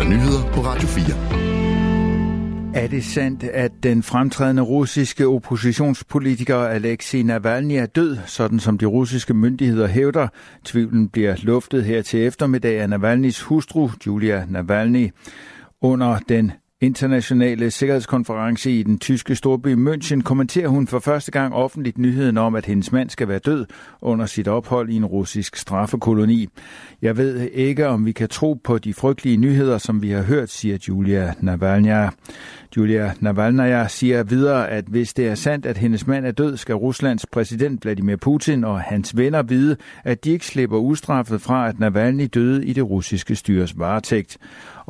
der nyheder på Radio 4. Er det sandt, at den fremtrædende russiske oppositionspolitiker Alexei Navalny er død, sådan som de russiske myndigheder hævder? Tvivlen bliver luftet her til eftermiddag af Navalnys hustru, Julia Navalny. Under den internationale sikkerhedskonference i den tyske storby München kommenterer hun for første gang offentligt nyheden om, at hendes mand skal være død under sit ophold i en russisk straffekoloni. Jeg ved ikke, om vi kan tro på de frygtelige nyheder, som vi har hørt, siger Julia Navalnaya. Julia Navalnaya siger videre, at hvis det er sandt, at hendes mand er død, skal Ruslands præsident Vladimir Putin og hans venner vide, at de ikke slipper ustraffet fra, at Navalny døde i det russiske styres varetægt.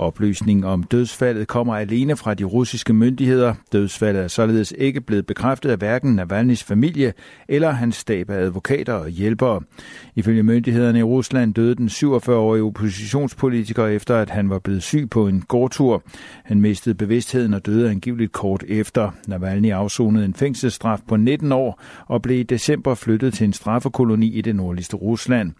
Oplysningen om dødsfaldet kommer alene fra de russiske myndigheder. Dødsfaldet er således ikke blevet bekræftet af hverken Navalnys familie eller hans stab af advokater og hjælpere. Ifølge myndighederne i Rusland døde den 47-årige oppositionspolitiker efter, at han var blevet syg på en gårdtur. Han mistede bevidstheden og døde angiveligt kort efter. Navalny afsonede en fængselsstraf på 19 år og blev i december flyttet til en straffekoloni i det nordligste Rusland.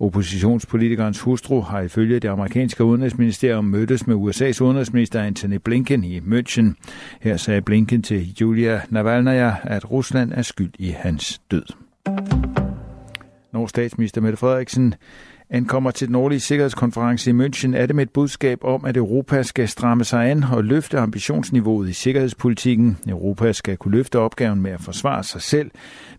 Oppositionspolitikernes hustru har ifølge det amerikanske udenrigsministerium mødtes med USA's udenrigsminister Antony Blinken i München. Her sagde Blinken til Julia Navalnaya, at Rusland er skyld i hans død. Når statsminister Mette Frederiksen ankommer til den årlige sikkerhedskonference i München, er det med et budskab om, at Europa skal stramme sig an og løfte ambitionsniveauet i sikkerhedspolitikken. Europa skal kunne løfte opgaven med at forsvare sig selv.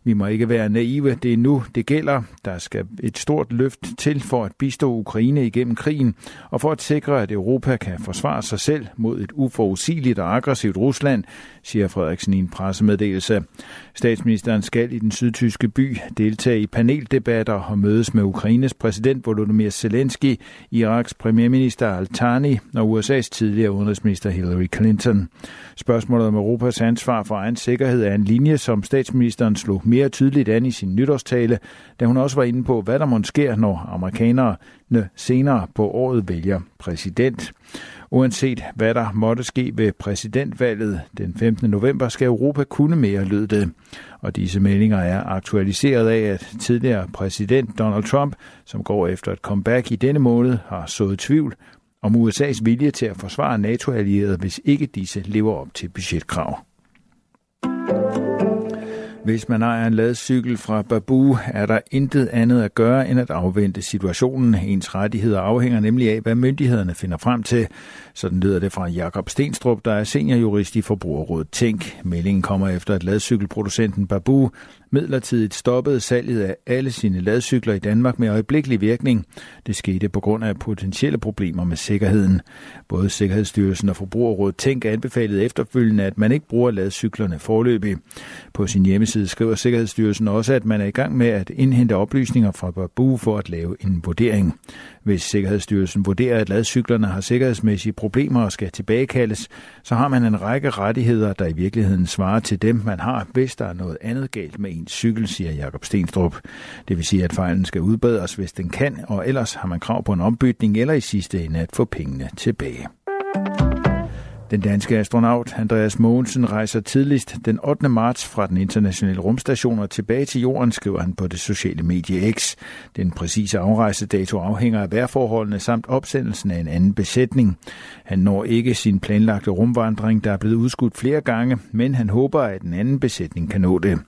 Vi må ikke være naive. Det er nu, det gælder. Der skal et stort løft til for at bistå Ukraine igennem krigen, og for at sikre, at Europa kan forsvare sig selv mod et uforudsigeligt og aggressivt Rusland, siger Frederiksen i en pressemeddelelse. Statsministeren skal i den sydtyske by deltage i paneldebatter og mødes med Ukraines præsident Volodymyr Zelensky, Iraks premierminister Al-Thani og USA's tidligere udenrigsminister Hillary Clinton. Spørgsmålet om Europas ansvar for egen sikkerhed er en linje, som statsministeren slog mere tydeligt an i sin nytårstale, da hun også var inde på, hvad der måske sker, når amerikanerne senere på året vælger præsident. Uanset hvad der måtte ske ved præsidentvalget den 15. november, skal Europa kunne mere, lød det. Og disse meldinger er aktualiseret af, at tidligere præsident Donald Trump, som går efter et comeback i denne måned, har sået tvivl om USA's vilje til at forsvare NATO-allierede, hvis ikke disse lever op til budgetkrav. Hvis man ejer en ladcykel fra Babu, er der intet andet at gøre end at afvente situationen. Ens rettigheder afhænger nemlig af, hvad myndighederne finder frem til. Sådan lyder det fra Jakob Stenstrup, der er seniorjurist i Forbrugerrådet Tænk. Meldingen kommer efter, at ladcykelproducenten Babu midlertidigt stoppede salget af alle sine ladcykler i Danmark med øjeblikkelig virkning. Det skete på grund af potentielle problemer med sikkerheden. Både Sikkerhedsstyrelsen og Forbrugerrådet Tænk anbefalede efterfølgende, at man ikke bruger ladcyklerne forløbig. På sin hjemmeside skriver Sikkerhedsstyrelsen også, at man er i gang med at indhente oplysninger fra Babu for at lave en vurdering. Hvis Sikkerhedsstyrelsen vurderer, at ladcyklerne har sikkerhedsmæssige problemer og skal tilbagekaldes, så har man en række rettigheder, der i virkeligheden svarer til dem, man har, hvis der er noget andet galt med ens cykel, siger Jakob Stenstrup. Det vil sige, at fejlen skal udbedres, hvis den kan, og ellers har man krav på en ombytning eller i sidste ende at få pengene tilbage. Den danske astronaut Andreas Mogensen rejser tidligst den 8. marts fra den internationale rumstation og tilbage til jorden, skriver han på det sociale medie X. Den præcise afrejsedato afhænger af vejrforholdene samt opsendelsen af en anden besætning. Han når ikke sin planlagte rumvandring, der er blevet udskudt flere gange, men han håber, at den anden besætning kan nå det.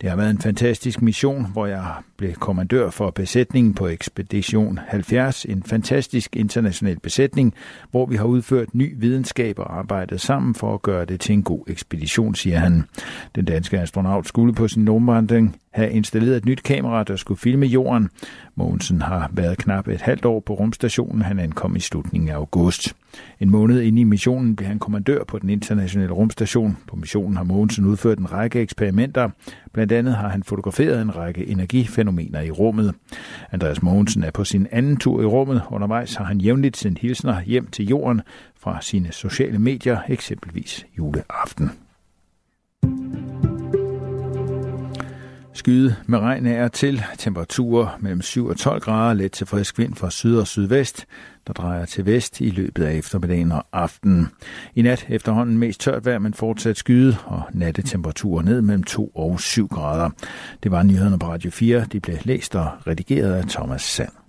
Det har været en fantastisk mission, hvor jeg blev kommandør for besætningen på Ekspedition 70, en fantastisk international besætning, hvor vi har udført ny videnskab og arbejdet sammen for at gøre det til en god ekspedition, siger han. Den danske astronaut skulle på sin nummerandring have installeret et nyt kamera, der skulle filme jorden. Mogensen har været knap et halvt år på rumstationen. Han ankom i slutningen af august. En måned inde i missionen blev han kommandør på den internationale rumstation. På missionen har Mogensen udført en række eksperimenter. Blandt andet har han fotograferet en række energifænomener i rummet. Andreas Mogensen er på sin anden tur i rummet. Undervejs har han jævnligt sendt hilsner hjem til jorden fra sine sociale medier, eksempelvis juleaften. Skyde med regn af til. Temperaturer mellem 7 og 12 grader. Let til frisk vind fra syd og sydvest, der drejer til vest i løbet af eftermiddagen og aftenen. I nat efterhånden mest tørt vejr, men fortsat skyde og nattetemperaturer ned mellem 2 og 7 grader. Det var nyhederne på Radio 4. De blev læst og redigeret af Thomas Sand.